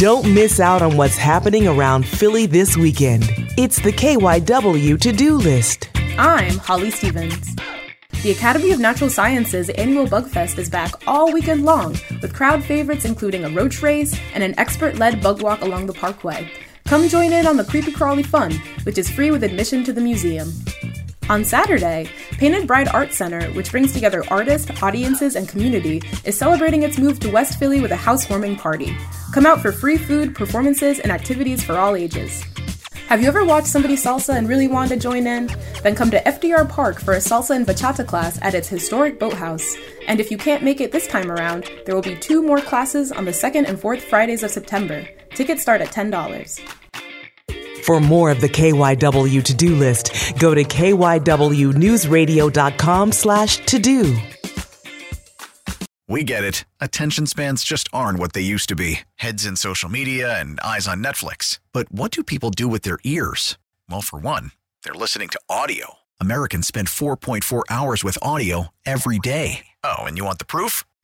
Don't miss out on what's happening around Philly this weekend. It's the KYW to do list. I'm Holli Stephens. The Academy of Natural Sciences annual Bug Fest is back all weekend long, with crowd favorites including a roach race and an expert led bug walk along the parkway. Come join in on the creepy crawly fun, which is free with admission to the museum. On Saturday, Painted Bride Art Center, which brings together artists, audiences, and community, is celebrating its move to West Philly with a housewarming party. Come out for free food, performances, and activities for all ages. Have you ever watched somebody salsa and really wanted to join in? Then come to FDR Park for a salsa and bachata class at its historic boathouse. And if you can't make it this time around, there will be two more classes on the second and fourth Fridays of September. Tickets start at $10. For more of the KYW to-do list, go to kywnewsradio.com slash to-do. We get it. Attention spans just aren't what they used to be. Heads in social media and eyes on Netflix. But what do people do with their ears? Well, for one, they're listening to audio. Americans spend 4.4 hours with audio every day. Oh, and you want the proof?